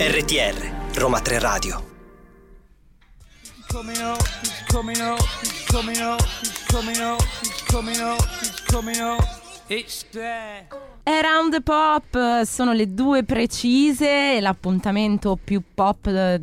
RTR Roma 3 Radio. coming up, coming up, coming up, coming up, coming up. It's there. Around the Pop sono le due precise, l'appuntamento più pop del,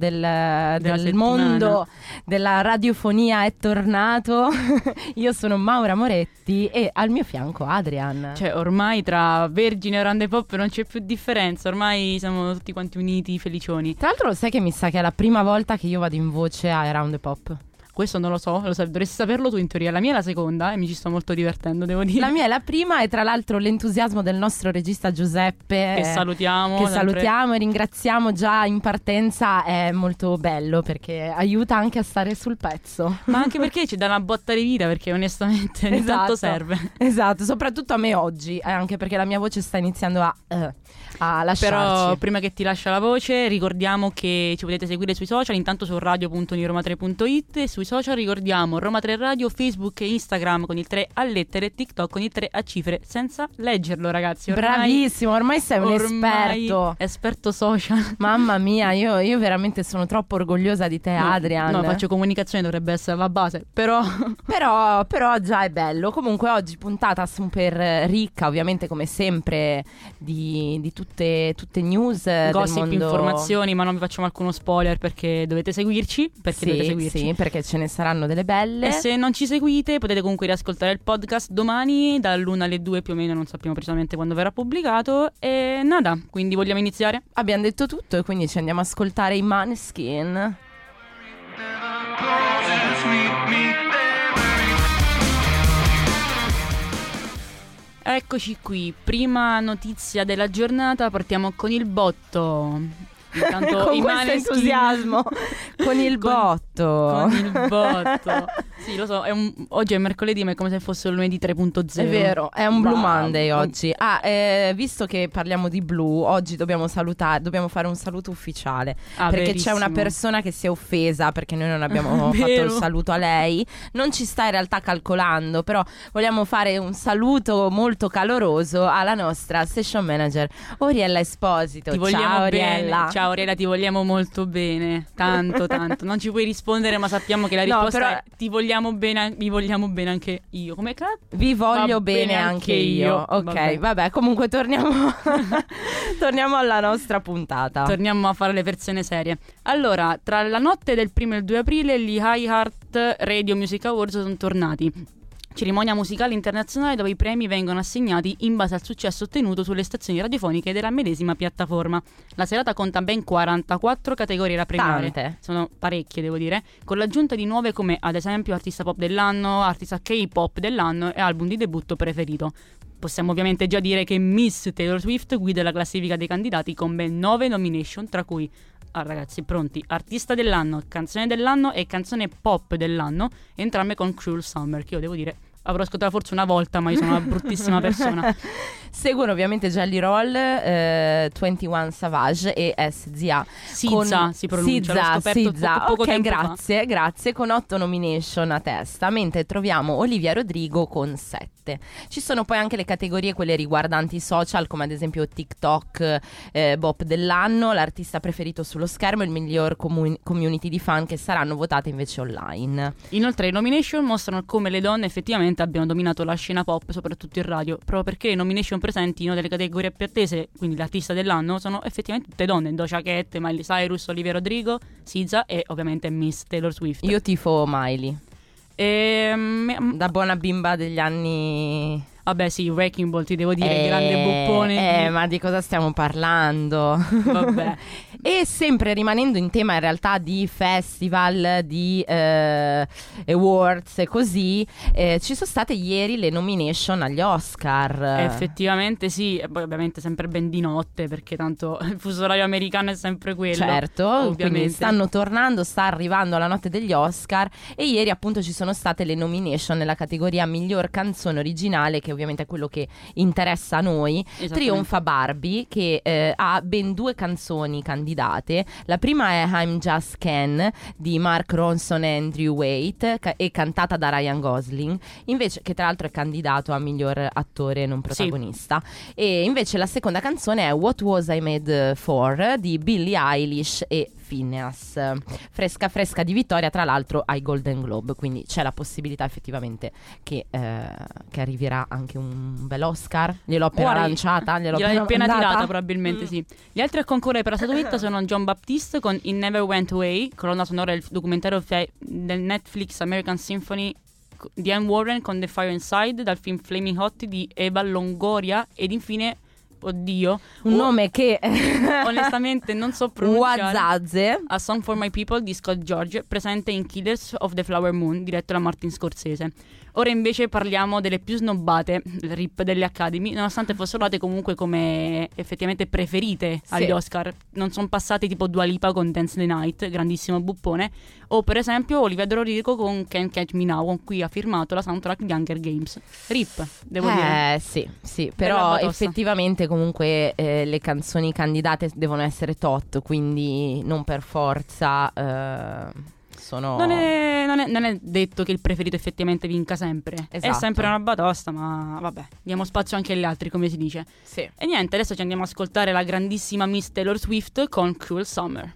del mondo della radiofonia è tornato. Io sono Maura Moretti e al mio fianco Adrian. Cioè, ormai tra Vergine e Rande Pop non c'è più differenza, ormai siamo tutti quanti uniti, felicioni. Tra l'altro lo sai che mi sa che è la prima volta che io vado in voce a Around the Pop. Questo non lo so, lo sai, dovresti saperlo tu in teoria. La mia è la seconda e mi ci sto molto divertendo, devo dire. La mia è la prima e tra l'altro l'entusiasmo del nostro regista Giuseppe Che salutiamo. che salutiamo e ringraziamo già in partenza è molto bello perché aiuta anche a stare sul pezzo. Ma anche perché ci dà una botta di vita, perché onestamente Esatto. tanto serve. Esatto, soprattutto a me oggi, eh, anche perché la mia voce sta iniziando a, eh, a lasciarci. Però prima che ti lascia la voce ricordiamo che ci potete seguire sui social, intanto su radio.uniroma3.it e sui social ricordiamo Roma 3 Radio, Facebook e Instagram con il 3 a lettere, TikTok con il 3 a cifre, senza leggerlo ragazzi. Ormai- Bravissimo, ormai sei un ormai esperto. Esperto social. Mamma mia, io, io veramente sono troppo orgogliosa di te, No, Adrian. No, faccio comunicazione, dovrebbe essere la base, però Però, però già è bello. Comunque oggi puntata super ricca, ovviamente come sempre, di, di tutte, tutte news gossip, mondo. informazioni, ma non vi facciamo alcuno spoiler perché dovete seguirci, perché Sì, dovete seguirci. sì, perché ce ne saranno delle belle. E se non ci seguite potete comunque riascoltare il podcast domani dall'1 alle 2 più o meno, non sappiamo precisamente quando verrà pubblicato. E nada, quindi vogliamo iniziare? Abbiamo detto tutto e quindi ci andiamo a ascoltare i Maneskin. Eccoci qui, prima notizia della giornata, partiamo con il botto. Intanto con questo entusiasmo, con il Con- botto. Con il botto. sì, lo so, è un- oggi è mercoledì, ma è come se fosse un lunedì 3.0. È vero, è un Blue Bravo. Monday oggi. Ah, eh, visto che parliamo di blu, oggi dobbiamo salutare, dobbiamo fare un saluto ufficiale. Ah, perché c'è verissimo. una persona che si è offesa perché noi non abbiamo fatto il saluto a lei. Non ci sta in realtà calcolando, però vogliamo fare un saluto molto caloroso alla nostra station manager Oriella Esposito. Ti vogliamo Ciao bene. Oriella. Ciao Oriella, ti vogliamo molto bene. Tanto, tanto. Non ci puoi rispondere, ma sappiamo che la No, risposta però- è ti vogliamo bene, vi vogliamo bene anche io. Come cazzo? Vi voglio bene, bene anche io. Ok, Vabbè. vabbè, comunque torniamo, torniamo alla nostra puntata. Torniamo a fare le persone serie. Allora, tra la notte del 1 e il 2 aprile, gli iHeart Radio Music Awards sono tornati. Cerimonia musicale internazionale dove i premi vengono assegnati in base al successo ottenuto sulle stazioni radiofoniche della medesima piattaforma. La serata conta ben 44 categorie da premiare. Tante. Sono parecchie, devo dire, con l'aggiunta di nuove come ad esempio artista pop dell'anno, artista K-pop dell'anno e album di debutto preferito. Possiamo ovviamente già dire che Miss Taylor Swift guida la classifica dei candidati con ben 9 nomination, tra cui, ah, ragazzi, pronti, artista dell'anno, canzone dell'anno e canzone pop dell'anno, entrambe con Cruel Summer, che io devo dire avrò ascoltato forse una volta, ma io sono una bruttissima persona. Seguono ovviamente Jelly Roll, eh, 21 Savage e SZA. Sizza si pronuncia, l'ho Sizza, scoperto Sizza. poco, tempo fa. grazie, grazie. Con 8 nomination a testa, mentre troviamo Olivia Rodrigo con 7. Ci sono poi anche le categorie, quelle riguardanti i social, come ad esempio TikTok, eh, Bop dell'anno, l'artista preferito sullo schermo e il miglior comu- community di fan che saranno votate invece online. Inoltre, le nomination mostrano come le donne effettivamente abbiano dominato la scena pop, soprattutto in radio, proprio perché le nomination presenti in una delle categorie più attese, quindi l'artista dell'anno, sono effettivamente tutte donne: Doja Cat, Miley Cyrus, Olivia Rodrigo, SZA e ovviamente Miss Taylor Swift. Io tifo Miley, Ehm, da buona bimba degli anni vabbè, sì, Wrecking Ball, ti devo dire, il grande buppone. Eh, ma di cosa stiamo parlando? Vabbè. e sempre rimanendo in tema in realtà di festival, di eh, awards e così, eh, ci sono state ieri le nomination agli Oscar. Effettivamente sì, e poi ovviamente sempre ben di notte perché tanto il fuso orario americano è sempre quello. Certo, quindi ovviamente. stanno tornando, sta arrivando la notte degli Oscar e ieri appunto ci sono state le nomination nella categoria miglior canzone originale che ovviamente è quello che interessa a noi, trionfa Barbie che eh, ha ben due canzoni candidate. La prima è I'm Just Ken di Mark Ronson e Andrew Waite ca- e cantata da Ryan Gosling, invece che tra l'altro è candidato a miglior attore non protagonista. E invece la seconda canzone è What Was I Made For di Billie Eilish e Phineas. Fresca fresca di vittoria tra l'altro ai Golden Globe, quindi c'è la possibilità effettivamente che, eh, che arriverà anche un bel Oscar. Gliel'ho appena Guarda, lanciata, gliel'ho appena mandata. tirata probabilmente Mm. sì. Gli altri a concorrere per la statuetta sono John Baptiste con It Never Went Away, colonna sonora del documentario fe- del Netflix American Symphony di Anne Warren con The Fire Inside dal film Flaming Hot di Eva Longoria ed infine, oddio, Un o- nome che onestamente non so pronunciare. Wazazze. A Song for My People di Scott George, presente in Killers of the Flower Moon, diretto da Martin Scorsese. Ora invece parliamo delle più snobbate, RIP delle Academy, nonostante fossero date comunque come effettivamente preferite Sì. agli Oscar. Non sono passati tipo Dua Lipa con Dance the Night, grandissimo buppone, o per esempio Olivia Rodrigo con Can't Catch Me Now, con cui ha firmato la soundtrack di Hunger Games. RIP, devo dire. Eh sì, sì, però effettivamente comunque eh, le canzoni candidate devono essere tot, quindi non per forza eh, sono... Non è, non è- non è detto che il preferito effettivamente vinca sempre. È Esatto. sempre una batosta, ma vabbè, diamo spazio anche agli altri, come si dice. Sì. E niente, adesso ci andiamo ad ascoltare la grandissima Miss Taylor Swift con Cruel Summer.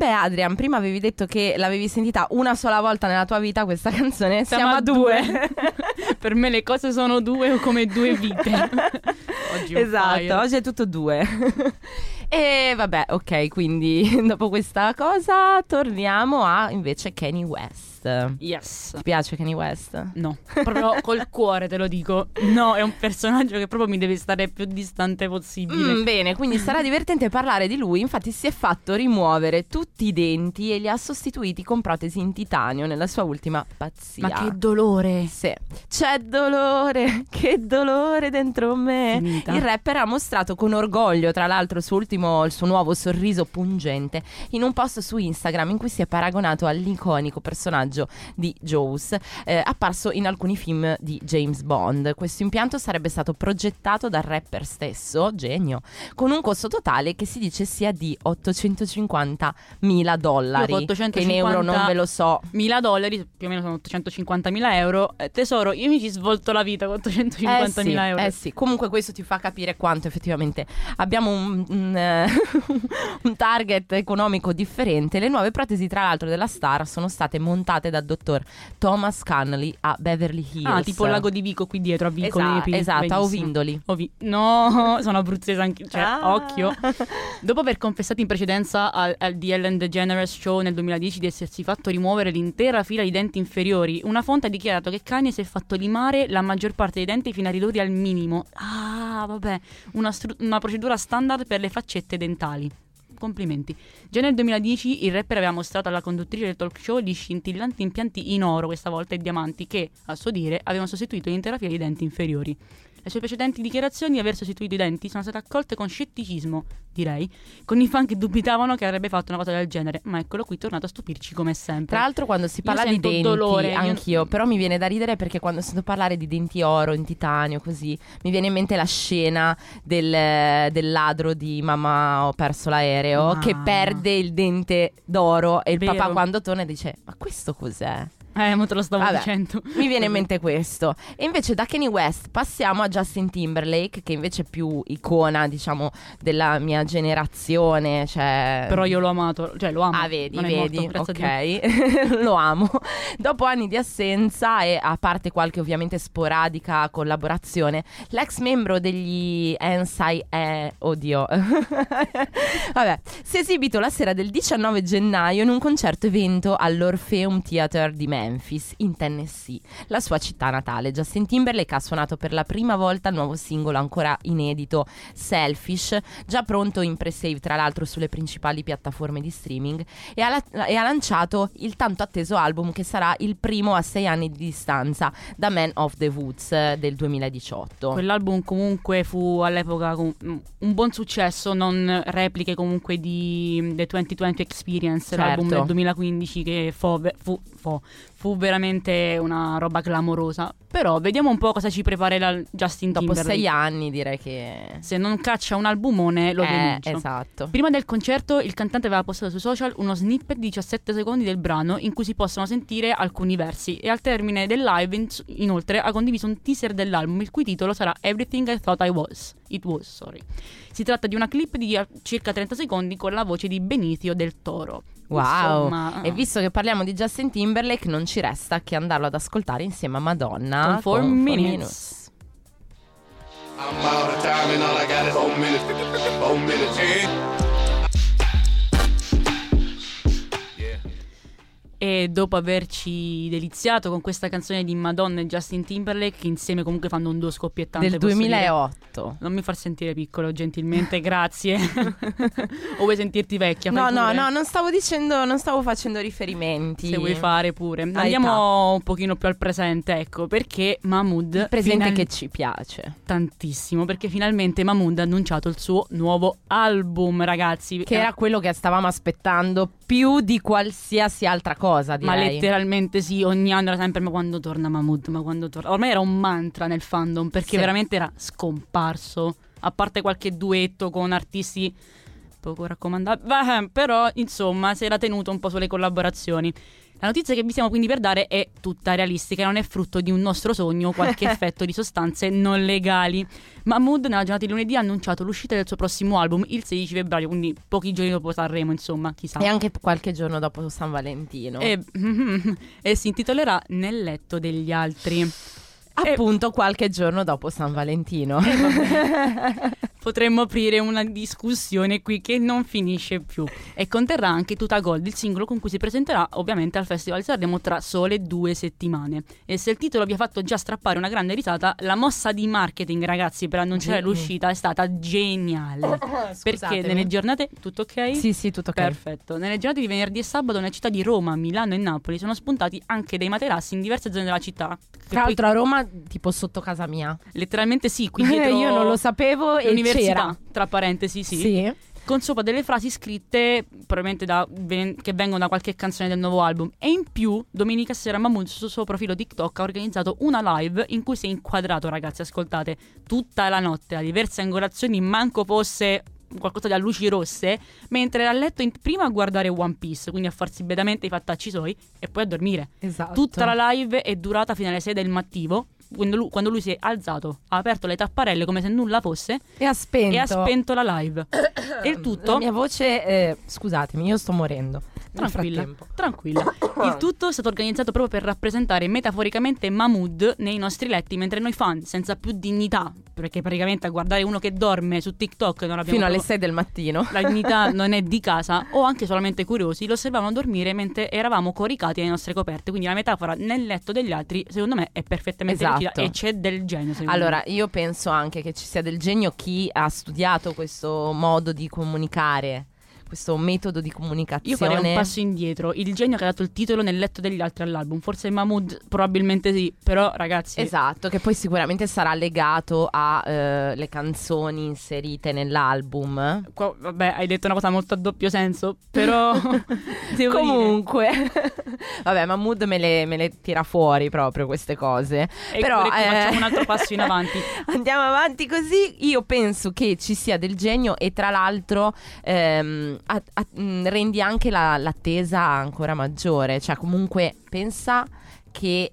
Beh Adrian, prima avevi detto che l'avevi sentita una sola volta nella tua vita questa canzone, siamo, a due. per me le cose sono due o come due vite. Oggi esatto, oggi è tutto due. E vabbè, ok, quindi dopo questa cosa torniamo a invece Kanye West. Yes. Ti piace Kanye West? No, proprio col cuore te lo dico. No, è un personaggio che proprio mi deve stare più distante possibile. Mm, bene, quindi sarà divertente parlare di lui. Infatti, si è fatto rimuovere tutti i denti e li ha sostituiti con protesi in titanio nella sua ultima pazzia. Ma che dolore. Sì. C'è dolore, che dolore dentro me. Finita. Il rapper ha mostrato con orgoglio, tra l'altro, il suo ultimo, il suo nuovo sorriso pungente in un post su Instagram in cui si è paragonato all'iconico personaggio di Jaws, eh, apparso in alcuni film di James Bond. Questo impianto sarebbe stato progettato dal rapper stesso, genio, con un costo totale che si dice sia di 850 mila dollari. Io con Che in euro non ve lo so. 1000 dollari, più o meno sono 850 mila euro. Eh, tesoro, io mi ci svolto la vita con 850 eh sì, mila euro. eh sì, comunque questo ti fa capire quanto effettivamente abbiamo un, un, eh, un target economico differente. Le nuove protesi, tra l'altro, della star sono state montate dal dottor Thomas Connolly a Beverly Hills. Ah, tipo il lago di Vico qui dietro a Vico Esa- esatto, a. Ovindoli. Ovi- no, sono abruzzese anche, cioè, Ah. occhio. Dopo aver confessato in precedenza al, al The Ellen DeGeneres Show nel 2010 di essersi fatto rimuovere l'intera fila di denti inferiori, una fonte ha dichiarato che Kanye si è fatto limare la maggior parte dei denti fino a ridurli al minimo. Ah, vabbè, una, stru- una procedura standard per le faccette dentali. Complimenti. Già nel 2010 il rapper aveva mostrato alla conduttrice del talk show gli scintillanti impianti in oro, questa volta e diamanti, che, a suo dire, avevano sostituito l'intera fila di denti inferiori. Le sue precedenti dichiarazioni di aver sostituito i denti sono state accolte con scetticismo, direi, con i fan che dubitavano che avrebbe fatto una cosa del genere, ma eccolo qui tornato a stupirci come sempre. Tra l'altro quando si Io parla di sento denti, dolore, io- anch'io, però mi viene da ridere perché quando sento parlare di denti oro in titanio così, mi viene in mente la scena del, del ladro di Mamma ho perso l'aereo Ma- che perde il dente d'oro e il Vero. papà quando torna dice ma questo cos'è? Eh, ma te lo stavo Vabbè, dicendo. Mi viene in mente questo. E invece da Kanye West passiamo a Justin Timberlake, che invece è più icona, diciamo, della mia generazione. Cioè... Però io l'ho amato, cioè lo amo. Ah, vedi, non vedi, morto, ok, lo amo. Dopo anni di assenza e a parte qualche ovviamente sporadica collaborazione, l'ex membro degli Ensai è, oddio, vabbè, si è esibito la sera del 19 gennaio in un concerto evento all'Orpheum Theater di Memphis, in Tennessee, la sua città natale. Justin Timberlake ha suonato per la prima volta il nuovo singolo ancora inedito, Selfish, già pronto in pre-save tra l'altro sulle principali piattaforme di streaming, e ha, la- e ha lanciato il tanto atteso album che sarà il primo a sei anni di distanza da Man of the Woods del 2018. Quell'album comunque fu all'epoca un buon successo, non repliche comunque di The 2020 Experience, Certo. l'album del 2015 che fo- fu, fo- fu veramente una roba clamorosa. Però vediamo un po' cosa ci preparerà Justin Dopo Timberlake. sei anni direi che... Se non caccia un albumone lo Eh, denuncio. esatto. Prima del concerto il cantante aveva postato sui social uno snippet di 17 secondi del brano in cui si possono sentire alcuni versi e al termine del live in- inoltre ha condiviso un teaser dell'album il cui titolo sarà Everything I Thought I Was. It was, sorry. Si tratta di una clip di circa 30 secondi con la voce di Benicio del Toro. Wow! Insomma, E visto che parliamo di Justin Timberlake, non ci resta che andarlo ad ascoltare insieme a Madonna Con Four con Four Minutes. I'm out of time and all I got is four minutes. Four minutes, yeah. E dopo averci deliziato con questa canzone di Madonna e Justin Timberlake, che insieme comunque fanno un duo scoppiettante. del posso dire. 2008. Non mi far sentire piccolo, gentilmente, grazie. o vuoi sentirti vecchia? No, no, no, non stavo dicendo, non stavo facendo riferimenti. Se vuoi fare pure. Ai Andiamo un pochino più al presente, ecco, perché Mahmood... Il presente final- che ci piace. Tantissimo, perché finalmente Mahmood ha annunciato il suo nuovo album, ragazzi. Che era quello che stavamo aspettando più di qualsiasi altra cosa, Ma direi. letteralmente sì, ogni anno era sempre ma quando torna Mahmood, ma quando torna... Ormai era un mantra nel fandom, perché Sì. veramente era scomparso, a parte qualche duetto con artisti poco raccomandabili, però insomma si era tenuto un po' sulle collaborazioni. La notizia che vi stiamo quindi per dare è tutta realistica e non è frutto di un nostro sogno o qualche effetto di sostanze non legali. Mahmood nella giornata di lunedì ha annunciato l'uscita del suo prossimo album il 16 febbraio, quindi pochi giorni dopo Sanremo, insomma, chissà. E anche qualche giorno dopo San Valentino. E, e si intitolerà Nel letto degli altri. Appunto qualche giorno dopo San Valentino. Potremmo aprire una discussione qui che non finisce più. E conterrà anche Tuta Gold, il singolo con cui si presenterà ovviamente al Festival di Sanremo tra sole due settimane. E se il titolo vi ha fatto già strappare una grande risata, la mossa di marketing, ragazzi, per annunciare Geni. l'uscita è stata geniale. Perché nelle giornate. Tutto ok? Sì, sì, tutto ok. Perfetto. Nelle giornate di venerdì e sabato nelle città di Roma, Milano e Napoli sono spuntati anche dei materassi in diverse zone della città. Tra poi- l'altro a Roma, tipo sotto casa mia. letteralmente sì, qui dietro Io non lo sapevo e c'era. tra parentesi, sì. Sì. Con sopra delle frasi scritte probabilmente da, che vengono da qualche canzone del nuovo album. E in più, domenica sera Mahmood sul suo profilo TikTok ha organizzato una live in cui si è inquadrato, ragazzi, ascoltate, tutta la notte a diverse angolazioni, manco fosse qualcosa da luci rosse, mentre era a letto in- prima a guardare One Piece, quindi a farsi bedamente i fattacci suoi, e poi a dormire. Esatto. Tutta la live è durata fino alle 6 del mattino. Quando lui, quando lui si è alzato, ha aperto le tapparelle come se nulla fosse E ha spento. e ha spento la live. e il tutto La mia voce, eh, scusatemi, io sto morendo. Tranquilla, tranquilla. Il tutto è stato organizzato proprio per rappresentare metaforicamente Mahmood nei nostri letti, mentre noi fan, senza più dignità, perché praticamente a guardare uno che dorme su TikTok non abbiamo Fino alle proprio- 6 del mattino. la dignità non è di casa, o anche solamente curiosi, lo osservavano dormire mentre eravamo coricati alle nostre coperte. Quindi la metafora nel letto degli altri, secondo me, è perfettamente Esatto. lucida e c'è del genio. secondo Allora, me. io penso anche che ci sia del genio chi ha studiato questo modo di comunicare, questo metodo di Io comunicazione. farei un passo indietro. Il genio che ha dato il titolo nel letto degli altri all'album. Forse Mahmood, probabilmente sì. Però, ragazzi, Esatto, che poi sicuramente sarà legato alle canzoni inserite nell'album. Qua- vabbè, hai detto una cosa molto a doppio senso, però Comunque, vabbè, Mahmood me le, me le tira fuori proprio queste cose. dire, Però ecco, eh, facciamo un altro passo in avanti. Andiamo avanti così. Io penso che ci sia del genio e tra l'altro ehm, a- a- mh, rendi anche la- l'attesa ancora maggiore. Cioè, comunque, pensa che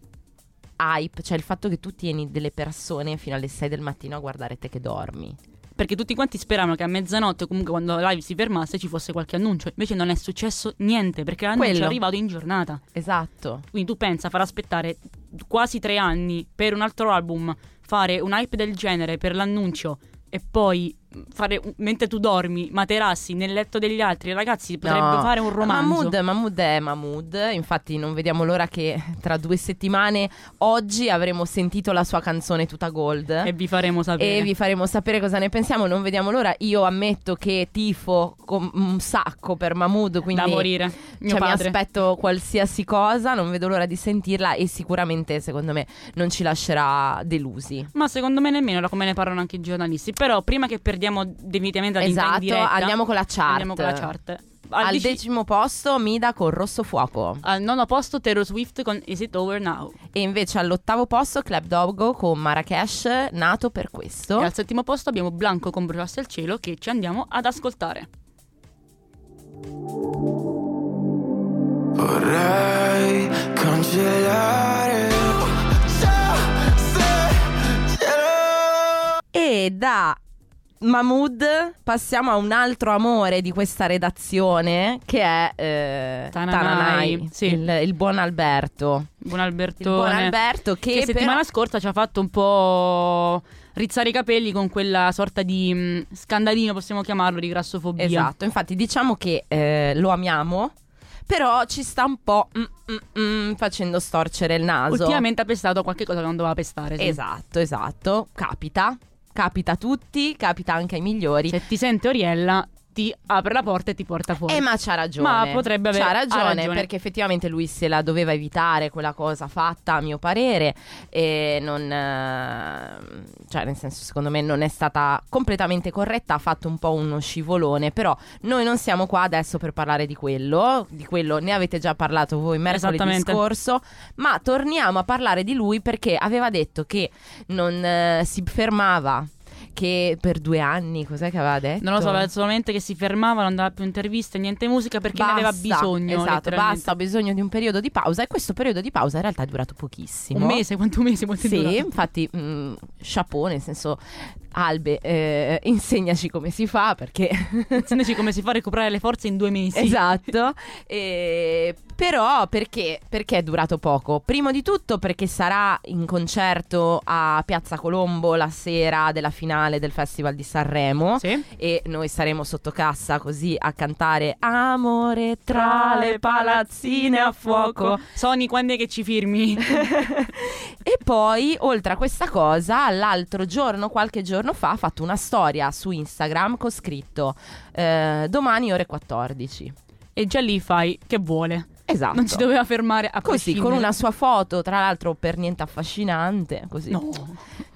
hype, cioè il fatto che tu tieni delle persone fino alle 6 del mattino a guardare te che dormi. Perché tutti quanti speravano che a mezzanotte, comunque quando la live si fermasse, ci fosse qualche annuncio. Invece non è successo niente, perché l'annuncio Quello. è arrivato in giornata. Esatto. Quindi tu pensa, far aspettare quasi tre anni per un altro album, fare un hype del genere per l'annuncio e poi fare, mentre tu dormi, materassi nel letto degli altri ragazzi, potrebbe No. fare un romanzo. Mahmood, Mahmood è Mahmood, infatti non vediamo l'ora che tra due settimane oggi avremo sentito la sua canzone tutta gold. E vi faremo sapere. E vi faremo sapere cosa ne pensiamo, non vediamo l'ora. Io ammetto che tifo un sacco per Mahmood, quindi da morire. Cioè, mi aspetto qualsiasi cosa, non vedo l'ora di sentirla e sicuramente secondo me non ci lascerà delusi. Ma secondo me nemmeno da come ne parlano anche i giornalisti. Però prima che perdiamo definitivamente la linea in Esatto, diretta, andiamo con la chart. Andiamo con la chart. Al, Al dici- decimo posto Mida con Rosso Fuoco al nono posto Taylor Swift con Is It Over Now. e invece all'ottavo posto Club Dogo con Marrakesh, nato per questo. E al settimo posto abbiamo Blanco con Bruciasse al cielo che ci andiamo ad ascoltare. Vorrei cancellare cielo E da Mahmood passiamo a un altro amore di questa redazione che è eh, Tananai, Tananai, sì. il, il buon Alberto. Buon Il Albertone. buon Alberto che, che settimana però- scorsa ci ha fatto un po' rizzare i capelli con quella sorta di mh, scandalino, possiamo chiamarlo, di grassofobia. Esatto, infatti diciamo che eh, lo amiamo, però ci sta un po' mm, mm, mm, facendo storcere il naso. Ultimamente ha pestato qualche cosa che non doveva pestare. sì. Esatto, esatto, capita. Capita a tutti, capita anche ai migliori. Se ti sente Oriella, ti apre la porta e ti porta fuori. Eh, ma c'ha ragione. Ma potrebbe aver- C'ha ha ragione, ragione. perché effettivamente lui se la doveva evitare quella cosa fatta, a mio parere, e non. eh, cioè, nel senso, secondo me non è stata completamente corretta. Ha fatto un po' uno scivolone. Però noi non siamo qua adesso per parlare di quello. Di quello ne avete già parlato voi mercoledì scorso. Ma torniamo a parlare di lui perché aveva detto che non eh, si fermava. Che per due anni, cos'è che aveva detto? Non lo so, aveva solamente che si fermava, non dava più interviste, niente musica perché ne aveva Basta, bisogno. Esatto, basta, ho bisogno di un periodo di pausa e questo periodo di pausa in realtà è durato pochissimo. Un mese, quanto mese? Quanto Sì, infatti, mh, chapeau, nel senso, Albe, eh, insegnaci come si fa perché... Insegnaci come si fa a recuperare le forze in due mesi. Esatto, E- però perché? Perché è durato poco? Primo di tutto perché sarà in concerto a Piazza Colombo la sera della finale del Festival di Sanremo Sì. e noi saremo sotto cassa così a cantare Amore tra le palazzine a fuoco. Sony, quando è che ci firmi? e poi, oltre a questa cosa, l'altro giorno, qualche giorno fa, ha fatto una storia su Instagram con scritto eh, domani ore 14. e già lì fai che vuole. Esatto. Non ci doveva fermare a Così, con una sua foto, tra l'altro per niente affascinante, così. No,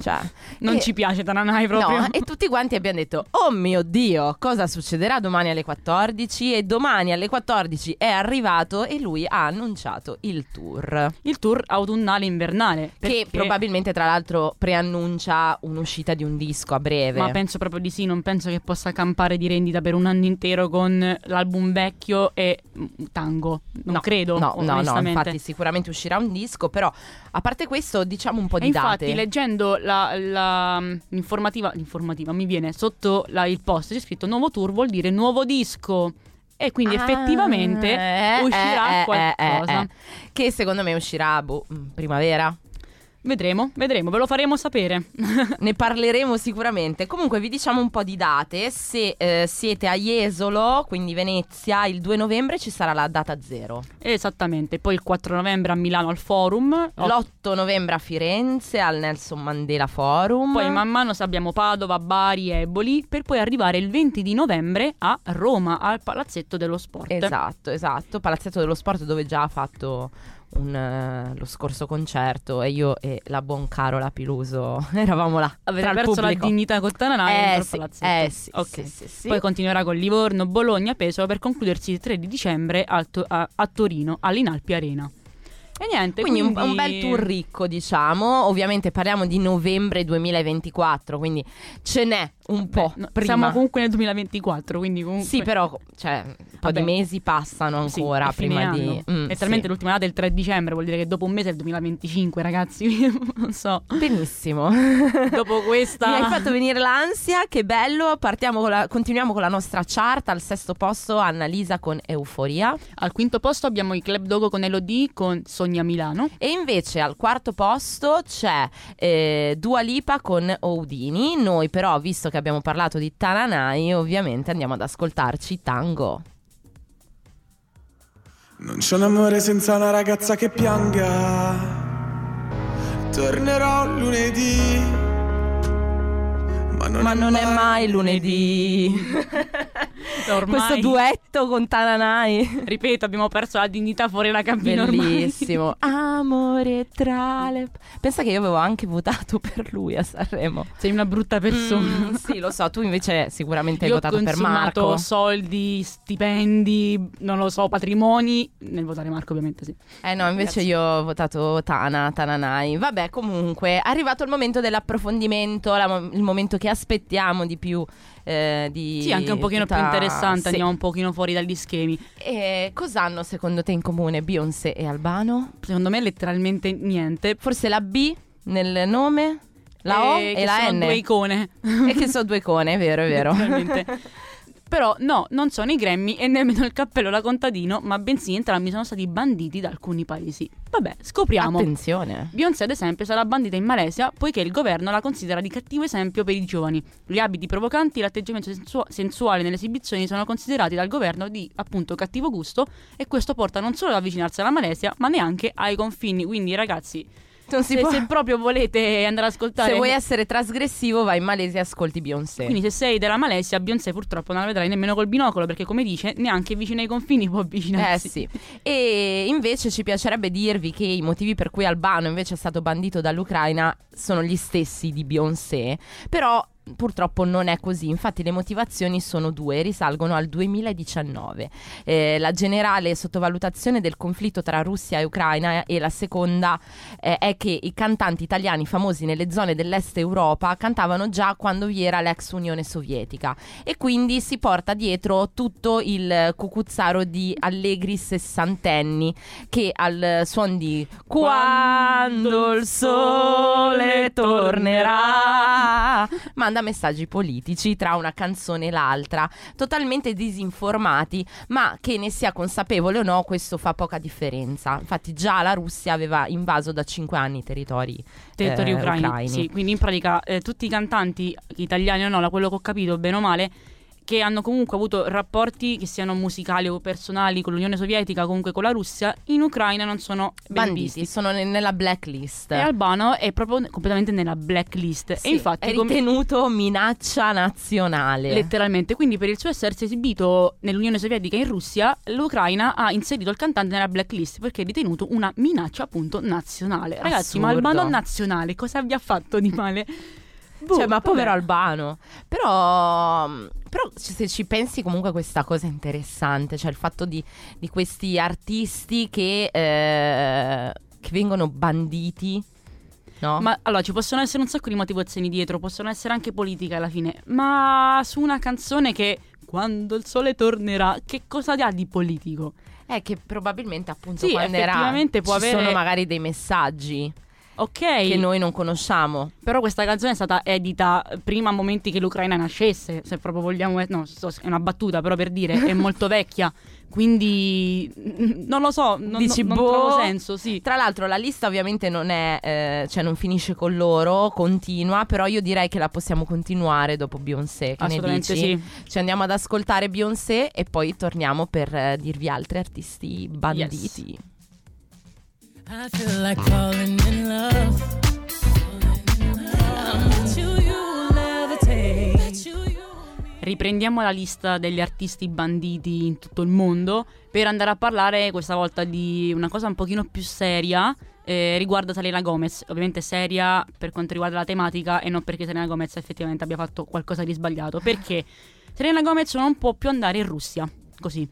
Cioè, non e- ci piace Tananai proprio. No, e tutti quanti abbiamo detto, oh mio Dio, cosa succederà domani alle 14? E domani alle 14 è arrivato e lui ha annunciato il tour. Il tour autunnale invernale. Che perché- probabilmente tra l'altro preannuncia un'uscita di un disco a breve. Ma penso proprio di sì, non penso che possa campare di rendita per un anno intero con l'album vecchio e mm, tango. Non No, credo, No, no, no, infatti sicuramente uscirà un disco, però a parte questo diciamo un po' E di infatti, date. leggendo la, la, mm, l'informativa, l'informativa mi viene sotto la- il post, c'è scritto nuovo tour vuol dire nuovo disco. E quindi Ah, effettivamente eh, uscirà eh, eh, qualcosa. eh, eh. Che secondo me uscirà boh, mm, primavera. Vedremo, vedremo, ve lo faremo sapere. ne parleremo sicuramente. Comunque vi diciamo un po' di date. Se eh, siete a Jesolo, quindi Venezia, il 2 novembre ci sarà la data zero. Esattamente. Poi il 4 novembre a Milano al Forum. L'8 novembre a Firenze al Nelson Mandela Forum. Poi man mano abbiamo Padova, Bari, Eboli, per poi arrivare il 20 di novembre a Roma, al Palazzetto dello Sport. Esatto, esatto. Palazzetto dello Sport dove già ha fatto un, eh, lo scorso concerto e io e la buon Carola Piluso eravamo là. Avete tra perso la dignità con Tananai Eh sì, eh sì, Ok. sì, sì. Poi continuerà con Livorno, Bologna, Pesaro per concludersi il 3 di dicembre al To- a, a Torino, all'Inalpi Arena. E niente, Quindi, quindi, un, un bel tour ricco, diciamo. Ovviamente parliamo di novembre 2024, quindi ce n'è un po' No, prima. Siamo comunque nel 2024, quindi comunque... Sì, però cioè, un po' Vabbè. di mesi passano Sì, ancora è fine prima di. Mm, Letteralmente sì. l'ultima data è il 3 dicembre, vuol dire che dopo un mese è il 2025, ragazzi. non so. Benissimo. Dopo questa... Mi hai fatto venire l'ansia, che bello. Partiamo con la- continuiamo con la nostra chart. Al sesto posto, Annalisa con Euforia. Al quinto posto abbiamo i Club Dogo con Elodie con Sogna Milano. E invece al quarto posto c'è eh, Dua Lipa con Oudini. Noi, però, visto che abbiamo parlato di Tananai, ovviamente andiamo ad ascoltarci Tango. Non c'è un amore senza una ragazza che pianga. Tornerò lunedì. Ma non, Ma non è mai lunedì. Ormai, Questo duetto con Tananai. ripeto, abbiamo perso la dignità fuori la cabina. Bellissimo. Amore tra le... Pensa che io avevo anche votato per lui a Sanremo. Sei una brutta persona. Mm, sì, lo so, tu invece sicuramente hai Io ho votato per Marco. soldi, stipendi, non lo so, patrimoni. Nel votare Marco, ovviamente sì. Eh no, invece io ho votato Tana, Tananai. Vabbè, comunque, è arrivato il momento dell'approfondimento, la- il momento che aspettiamo di più. Eh, di Sì, anche un pochino tutta- più interessante, sì. andiamo un pochino fuori dagli schemi. E cos'hanno secondo te in comune Beyoncé e Albano? Secondo me letteralmente niente. Forse la B nel nome, la O Eh, e la sono N. due icone. E che sono due icone, è vero, è vero. Però no, non sono i Grammy e nemmeno il cappello da contadino, ma bensì entrambi sono stati banditi da alcuni paesi. Vabbè, scopriamo. Attenzione. Beyoncé, ad esempio, sarà bandita in Malesia poiché il governo la considera di cattivo esempio per i giovani. Gli abiti provocanti e l'atteggiamento sensu- sensuale nelle esibizioni sono considerati dal governo di appunto cattivo gusto e questo porta non solo ad avvicinarsi alla Malesia, ma neanche ai confini. Quindi, ragazzi, Non si se, può- se proprio volete andare ad ascoltare. Se vuoi essere trasgressivo, vai in Malesia e ascolti Beyoncé. Quindi, se sei della Malesia, Beyoncé purtroppo non la vedrai nemmeno col binocolo, perché, come dice, neanche vicino ai confini può Eh avvicinarsi. sì. E invece ci piacerebbe dirvi che i motivi per cui Albano invece è stato bandito dall'Ucraina sono gli stessi di Beyoncé, però purtroppo non è così, infatti le motivazioni sono due, risalgono al 2019. Eh, la generale sottovalutazione del conflitto tra Russia e Ucraina e la seconda eh, è che i cantanti italiani famosi nelle zone dell'est Europa cantavano già quando vi era l'ex Unione Sovietica e quindi si porta dietro tutto il cucuzzaro di allegri sessantenni che al suon di quando il sole tornerà manda messaggi politici tra una canzone e l'altra totalmente disinformati ma che ne sia consapevole o no questo fa poca differenza infatti già la Russia aveva invaso da cinque anni i territori territori eh, ucraini. ucraini. Sì, quindi in pratica eh, tutti i cantanti italiani o no, da quello che ho capito bene o male, che hanno comunque avuto rapporti che siano musicali o personali con l'Unione Sovietica, comunque con la Russia, in Ucraina non sono banditi sono ne- nella blacklist E Albano è proprio completamente nella blacklist. Sì, e infatti è ritenuto minaccia nazionale Letteralmente, quindi per il suo essersi esibito nell'Unione Sovietica in Russia, l'Ucraina ha inserito il cantante nella blacklist perché è ritenuto una minaccia appunto nazionale. Ragazzi, ma Assurdo. Albano nazionale cosa abbia fatto di male? Boh, Cioè, ma vabbè. povero Albano. Però, però c- se ci pensi comunque questa cosa è interessante, cioè il fatto di, di questi artisti che, eh, che vengono banditi, no? Ma allora ci possono essere un sacco di motivazioni dietro, possono essere anche politiche alla fine, ma su una canzone che quando il sole tornerà, che cosa ha di politico? È che probabilmente appunto Sì, quando era effettivamente può ci avere- sono magari dei messaggi Ok, che noi non conosciamo. però questa canzone è stata edita prima a momenti che l'Ucraina nascesse, se proprio vogliamo, no, è una battuta però per dire, è molto vecchia, quindi non lo so, non, Dici, non boh. trovo senso, sì. Tra l'altro la lista ovviamente non è, eh, cioè non finisce con loro, continua, però io direi che la possiamo continuare dopo Beyoncé. Che ne dici? sì. Ci andiamo ad ascoltare Beyoncé e poi torniamo per eh, dirvi altri artisti banditi. Riprendiamo la lista degli artisti banditi in tutto il mondo per andare a parlare questa volta di una cosa un pochino più seria eh, riguardo Selena Gomez. Ovviamente seria per quanto riguarda la tematica e non perché Selena Gomez effettivamente abbia fatto qualcosa di sbagliato. Perché Selena Gomez non può più andare in Russia. Così.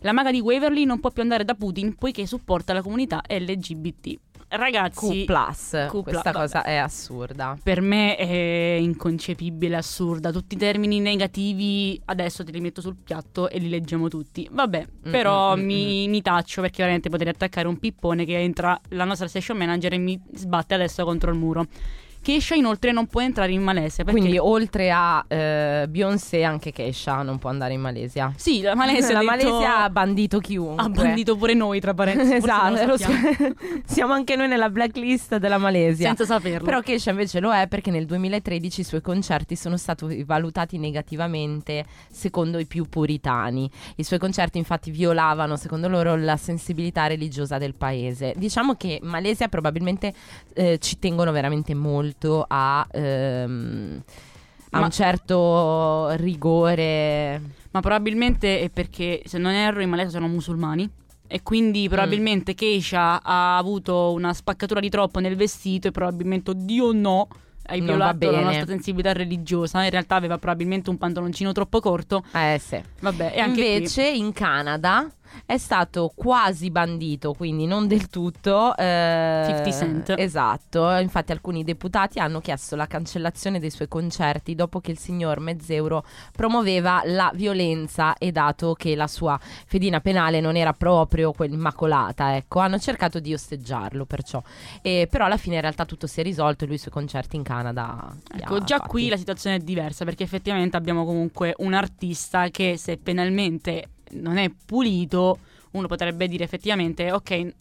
La maga di Waverly non può più andare da Putin poiché supporta la comunità LGBT. Ragazzi, Q+, questa vabbè. cosa è assurda. per me è inconcepibile, assurda. Tutti i termini negativi adesso te li metto sul piatto e li leggiamo tutti. Vabbè, Mm, però mm, mm, mi, mi taccio perché veramente potrei attaccare un pippone che entra la nostra station manager e mi sbatte adesso contro il muro. Kesha inoltre non può entrare in Malesia. Perché... Quindi oltre a eh, Beyoncé anche Kesha non può andare in Malesia. Sì, la Malesia, la ha detto- Malesia ha bandito chiunque. ha bandito pure noi, tra parentesi. esatto, siamo anche noi nella blacklist della Malesia. Senza saperlo. Però Kesha invece lo è perché nel 2013 i suoi concerti sono stati valutati negativamente secondo i più puritani. I suoi concerti infatti violavano secondo loro la sensibilità religiosa del paese. Diciamo che in Malesia probabilmente eh, ci tengono veramente molto a... ehm, a Ma- un certo rigore Ma probabilmente è perché, se non erro, in Malesia sono musulmani. E quindi probabilmente Keisha ha avuto una spaccatura di troppo nel vestito e probabilmente, oddio no, hai violato la nostra sensibilità religiosa. In realtà aveva probabilmente un pantaloncino troppo corto. Eh sì. Vabbè, e anche Invece in Canada è stato quasi bandito, quindi non del tutto. eh, 50 Cent. Esatto, infatti alcuni deputati hanno chiesto la cancellazione dei suoi concerti dopo che il signor Mezzeuro promuoveva la violenza e dato che la sua fedina penale non era proprio quella immacolata, ecco, hanno cercato di osteggiarlo perciò. E, però alla fine in realtà tutto si è risolto e lui i suoi concerti in Canada. Ecco, già fatti. qui la situazione è diversa perché effettivamente abbiamo comunque un artista che se penalmente non è pulito, uno potrebbe dire effettivamente, ok,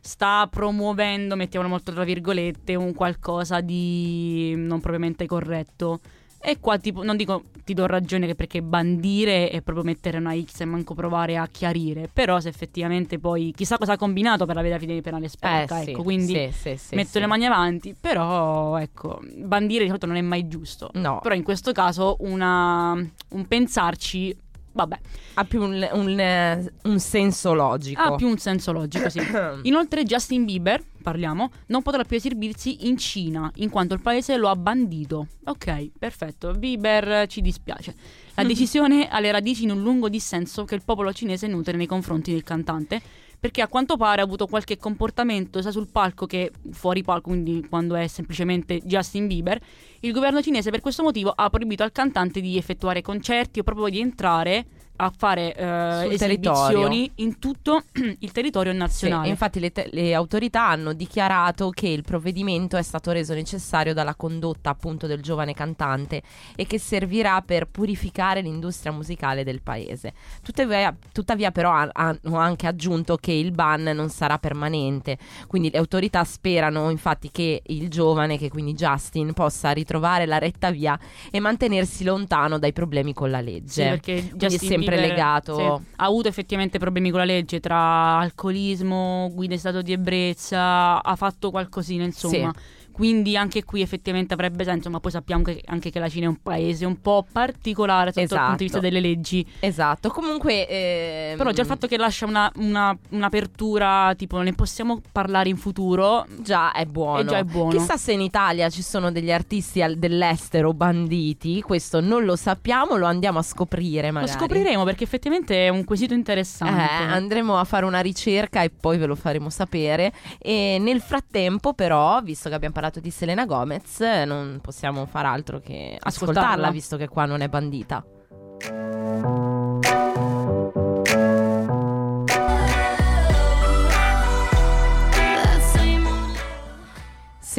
sta promuovendo, mettiamolo molto tra virgolette, un qualcosa di non propriamente corretto. E qua tipo, non dico ti do ragione perché bandire è proprio mettere una X e manco provare a chiarire, però se effettivamente poi chissà cosa ha combinato per avere la fine penale Eh, sporca, sì, ecco, quindi sì, sì, sì, metto sì. le mani avanti, però ecco, bandire di solito non è mai giusto. No, Però in questo caso una, un pensarci, vabbè, ha più un, un, eh, un senso logico. ha più un senso logico, sì. Inoltre Justin Bieber, parliamo, non potrà più esibirsi in Cina, in quanto il paese lo ha bandito. Ok, perfetto. Bieber ci dispiace. La decisione ha le radici in un lungo dissenso che il popolo cinese nutre nei confronti del cantante, perché a quanto pare ha avuto qualche comportamento sia sul palco che fuori palco, quindi quando è semplicemente Justin Bieber. Il governo cinese per questo motivo ha proibito al cantante di effettuare concerti o proprio di entrare a fare eh, esibizioni in tutto il territorio Sì, nazionale. infatti le, te- le autorità hanno dichiarato che il provvedimento è stato reso necessario dalla condotta appunto del giovane cantante e che servirà per purificare l'industria musicale del paese. Tuttavia, tuttavia però ha- hanno anche aggiunto che il ban non sarà permanente, quindi le autorità sperano infatti che il giovane, che quindi Justin, possa ritrovare la retta via e mantenersi lontano dai problemi con la legge. Sì, perché Justin sempre Bieber, legato... sì, ha avuto effettivamente problemi con la legge tra alcolismo, guida in stato di ebbrezza, ha fatto qualcosina insomma. Quindi anche qui effettivamente avrebbe senso, ma poi sappiamo che- anche che la Cina è un paese un po' particolare sotto il punto di vista Esatto. delle leggi. Esatto, comunque... ehm, Però già il fatto che lascia una, una- un'apertura, tipo ne possiamo parlare in futuro, Già è buono. Già è buono. Chissà se in Italia ci sono degli artisti al- dell'estero banditi, questo non lo sappiamo, lo andiamo a scoprire magari. lo scopriremo perché effettivamente è un quesito Eh, interessante. andremo a fare una ricerca e poi ve lo faremo sapere. E nel frattempo, però, visto che abbiamo parlato di Selena Gomez, non possiamo far altro che ascoltarla, Ascoltarla. visto che qua non è bandita.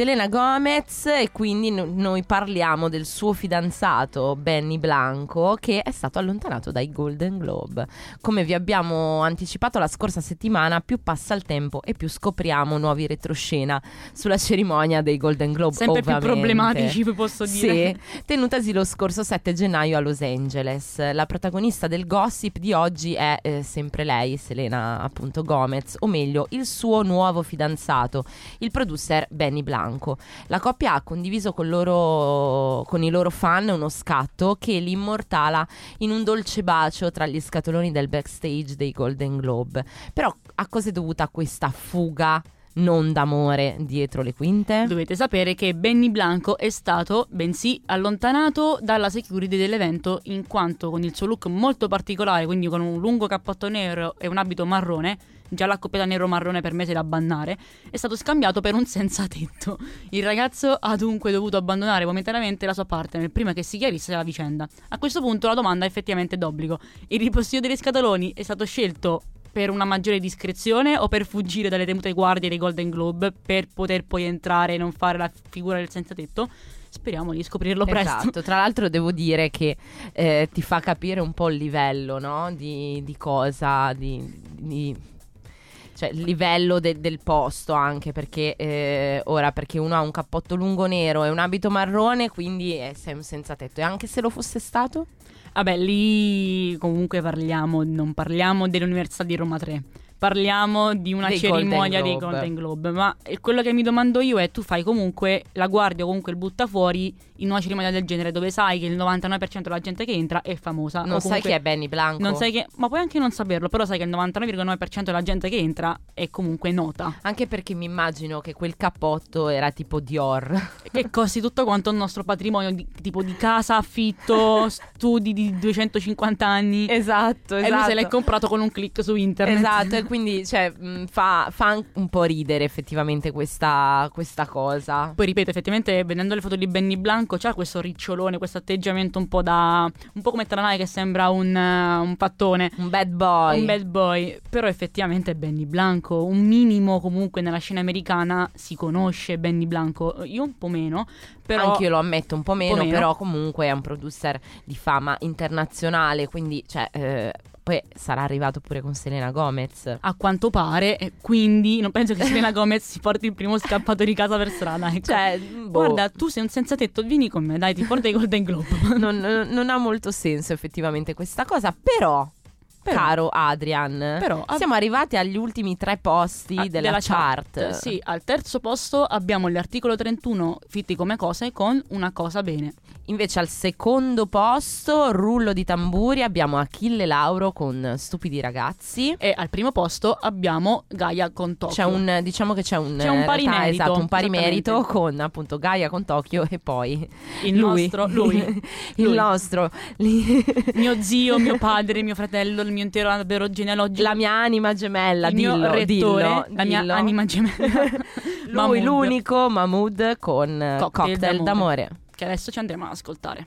Selena Gomez e quindi no- noi parliamo del suo fidanzato Benny Blanco che è stato allontanato dai Golden Globe. Come vi abbiamo anticipato la scorsa settimana, più passa il tempo e più scopriamo nuovi retroscena sulla cerimonia dei Golden Globe. Sempre più ovviamente. problematici, vi posso dire. Sì, tenutasi lo scorso 7 gennaio a Los Angeles. La protagonista del gossip di oggi è eh, sempre lei, Selena appunto Gomez, o meglio il suo nuovo fidanzato, il producer Benny Blanco. La coppia ha condiviso con, loro, con i loro fan uno scatto che li immortala in un dolce bacio tra gli scatoloni del backstage dei Golden Globe. Però a cosa è dovuta questa fuga non d'amore dietro le quinte? Dovete sapere che Benny Blanco è stato, bensì, allontanato dalla security dell'evento in quanto con il suo look molto particolare, quindi con un lungo cappotto nero e un abito marrone, già la coppiata nero-marrone per me si da bannare, è stato scambiato per un senza tetto. Il ragazzo ha dunque dovuto abbandonare momentaneamente la sua partner prima che si chiarisse la vicenda. A questo punto la domanda è effettivamente d'obbligo. Il ripostiglio degli scatoloni è stato scelto per una maggiore discrezione o per fuggire dalle temute guardie dei Golden Globe per poter poi entrare e non fare la figura del senza tetto? Speriamo di scoprirlo presto. Esatto, tra l'altro devo dire che eh, ti fa capire un po' il livello, no? Di, di cosa, di, di- cioè il livello de- del posto anche perché eh, ora perché uno ha un cappotto lungo nero e un abito marrone, quindi sei un senza tetto. E anche se lo fosse stato? Vabbè, lì comunque parliamo, non parliamo dell'Università di Roma 3. Parliamo di una Dei cerimonia Golden dei. Golden Globe. Ma quello che mi domando io è: tu fai comunque la guardia o comunque il buttafuori in una cerimonia del genere dove sai che il 99% della gente che entra è famosa. Non sai chi è Benny Blanco? Non sai che, ma puoi anche non saperlo, però sai che il 99,9% della gente che entra è comunque nota. Anche perché mi immagino che quel cappotto era tipo Dior. Che costi tutto quanto il nostro patrimonio, di- tipo di casa, affitto, studi di 250 anni. Esatto, E lui se l'è comprato con un click su internet. Esatto, e quindi cioè, mh, fa, fa un po' ridere effettivamente questa, questa cosa. Poi ripeto, effettivamente, vedendo le foto di Benny Blanco, c'ha questo ricciolone, questo atteggiamento un po' da. un po' come Tranai che sembra un, eh, un pattone. Un bad boy. Un bad boy, però effettivamente è Benny Blanco, un minimo comunque nella scena americana si conosce Benny Blanco, io un po' meno, però Anche io lo ammetto un po' meno, meno. però comunque è un producer di fama internazionale, quindi cioè, eh, poi sarà arrivato pure con Selena Gomez. a quanto pare, e quindi non penso che Selena Gomez si porti il primo scappato di casa per strada. ecco. Cioè, boh, Guarda, tu sei un senza tetto, vieni con me, dai, ti porto i Golden Globe. non, non ha molto senso effettivamente questa cosa, però... Però- Caro Adrian, Però ab- siamo arrivati agli ultimi tre posti Ah, della, chart. Sì, al terzo posto abbiamo l'articolo 31, fitti come cose, con una cosa bene. Invece al secondo posto, rullo di tamburi, abbiamo Achille Lauro con Stupidi ragazzi. E al primo posto abbiamo Gaia con Tokyo. C'è un, diciamo che c'è un, C'è un pari realtà, merito, esatto, un pari merito con appunto Gaia con Tokyo e poi Il lui. nostro, lui. il Lui. nostro, mio zio, mio padre, mio fratello, il mio intero albero genealogico. la mia anima gemella, il dillo, mio rettore, dillo, la mia dillo. anima gemella. Lui Mahmood, l'unico Mahmood con Cocktail cocktail, d'amore. d'amore. Che adesso ci andremo ad ascoltare.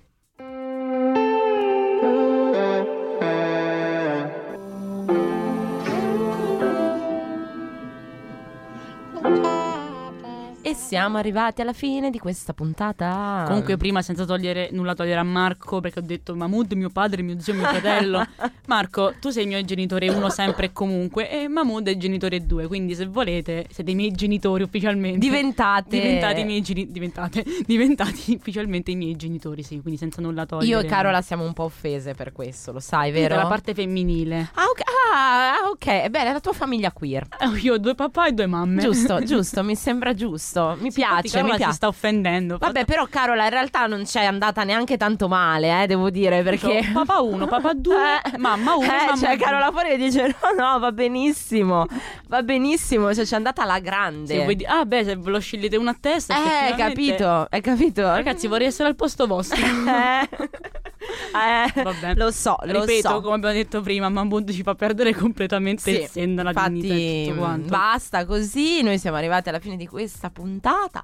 E siamo arrivati alla fine di questa puntata. Comunque, prima, senza togliere nulla togliere a Marco, perché ho detto Mahmood, mio padre, mio zio, mio fratello. Marco, tu sei il mio genitore uno sempre e comunque, e Mahmood è il genitore due. Quindi, se volete, siete i miei genitori ufficialmente. diventate Diventate i miei geni- diventate, diventati ufficialmente i miei genitori, sì, quindi senza nulla togliere. Io e Carola siamo un po' offese per questo, lo sai, vero? La parte femminile. Ah, ok. Ah, ah, ok. Bene, la tua famiglia queer. Io ho due papà e due mamme. Giusto, giusto, mi sembra giusto. Mi Sì, piace, mi si piace. sta offendendo. Vabbè, però Carola in realtà non c'è andata neanche tanto male, eh, devo dire, perché... Cioè, papà 1, papà 2, Eh, mamma 1, eh, mamma cioè due. Carola fuori dice no no va benissimo va benissimo cioè c'è andata alla grande vuoi di- ah, beh, se ve lo scegliete una a testa. eh capito hai capito Ragazzi, vorrei essere al posto vostro. eh, eh, Vabbè. lo so lo Ripeto, so come abbiamo detto prima, Mahmood ci fa perdere completamente Sì, il senno, la dignità e infatti tutto quanto. basta così noi siamo arrivati alla fine di questa puntata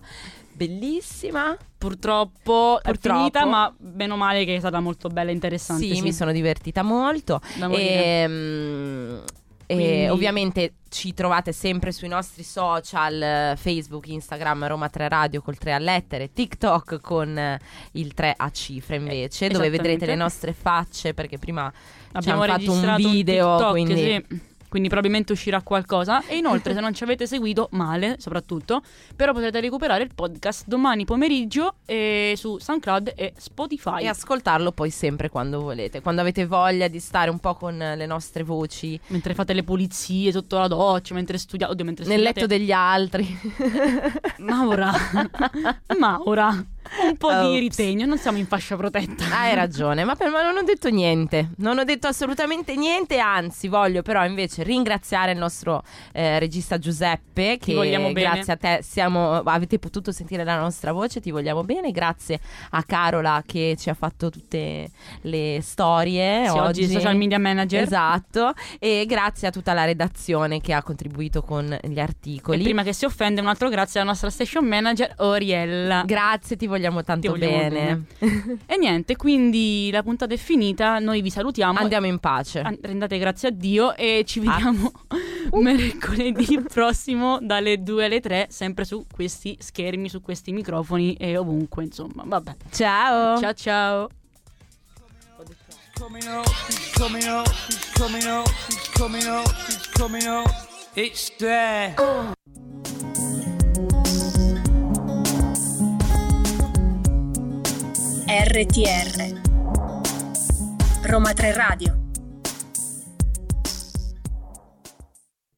bellissima Purtroppo, è Purtroppo. finita, ma meno male che è stata molto bella e interessante. sì, mi sono divertita molto morire. E, mm, e Quindi- ovviamente ci trovate sempre sui nostri social eh, Facebook, Instagram, Roma 3 Radio col 3 a lettere, TikTok con eh, il 3 a cifre invece, dove esattamente. vedrete le nostre facce perché prima Abbiamo fatto un video, TikTok, quindi sì. Quindi probabilmente uscirà qualcosa. E inoltre, se non ci avete seguito, male soprattutto, però potrete recuperare il podcast domani pomeriggio eh, su SoundCloud e Spotify. e ascoltarlo poi sempre quando volete, quando avete voglia di stare un po' con le nostre voci Mentre fate le pulizie sotto la doccia, mentre studiate. Nel studiate. letto degli altri. Maura. Maura. Un po' Ops. di ritegno, non siamo in fascia protetta. Hai ragione, ma, per- ma non ho detto niente, non ho detto assolutamente niente, anzi voglio però invece ringraziare il nostro eh, regista Giuseppe che vogliamo bene. grazie a te siamo, avete potuto sentire la nostra voce, ti vogliamo bene, grazie a Carola che ci ha fatto tutte le storie Sì, oggi oggi. social media manager. Esatto, e grazie a tutta la redazione che ha contribuito con gli E articoli. prima che si offende, un altro grazie alla nostra station manager Oriella. Grazie, ti vogliamo vogliamo tanto vogliamo bene. E niente, quindi la puntata è finita, noi vi salutiamo. Andiamo in pace. An- Rendate grazie a Dio e ci Ah. vediamo mercoledì prossimo dalle 2 alle 3, sempre su questi schermi, su questi microfoni e ovunque, insomma. Vabbè. Ciao. Ciao ciao. coming up, he's coming up, he's coming up, he's coming up, he's coming up. It's there. RTR Roma 3 Radio